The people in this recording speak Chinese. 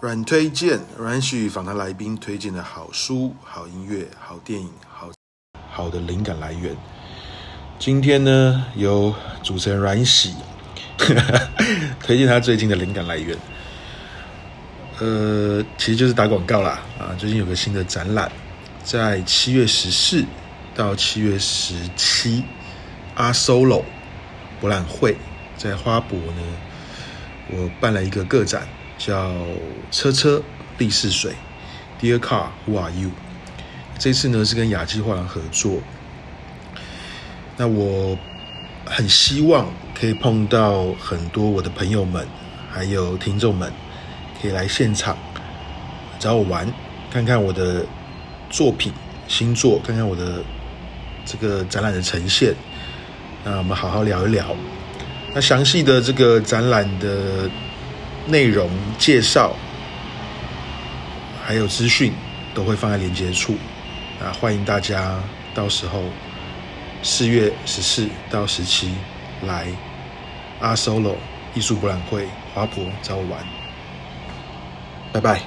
软推荐，软许访谈来宾推荐的好书、好音乐、好电影、好好的灵感来源。今天呢，由主持人阮喜 推荐他最近的灵感来源。呃，其实就是打广告啦啊！最近有个新的展览，在七月十四到七月十七阿 Solo 博览会，在花博呢，我办了一个个展。叫车车历似水，Dear Car Who Are You？这次呢是跟雅基画廊合作。那我很希望可以碰到很多我的朋友们，还有听众们，可以来现场找我玩，看看我的作品、新作，看看我的这个展览的呈现。那我们好好聊一聊。那详细的这个展览的。内容介绍还有资讯都会放在连接处啊，欢迎大家到时候四月十四到十七来阿 Solo 艺术博览会华博找我玩，拜拜。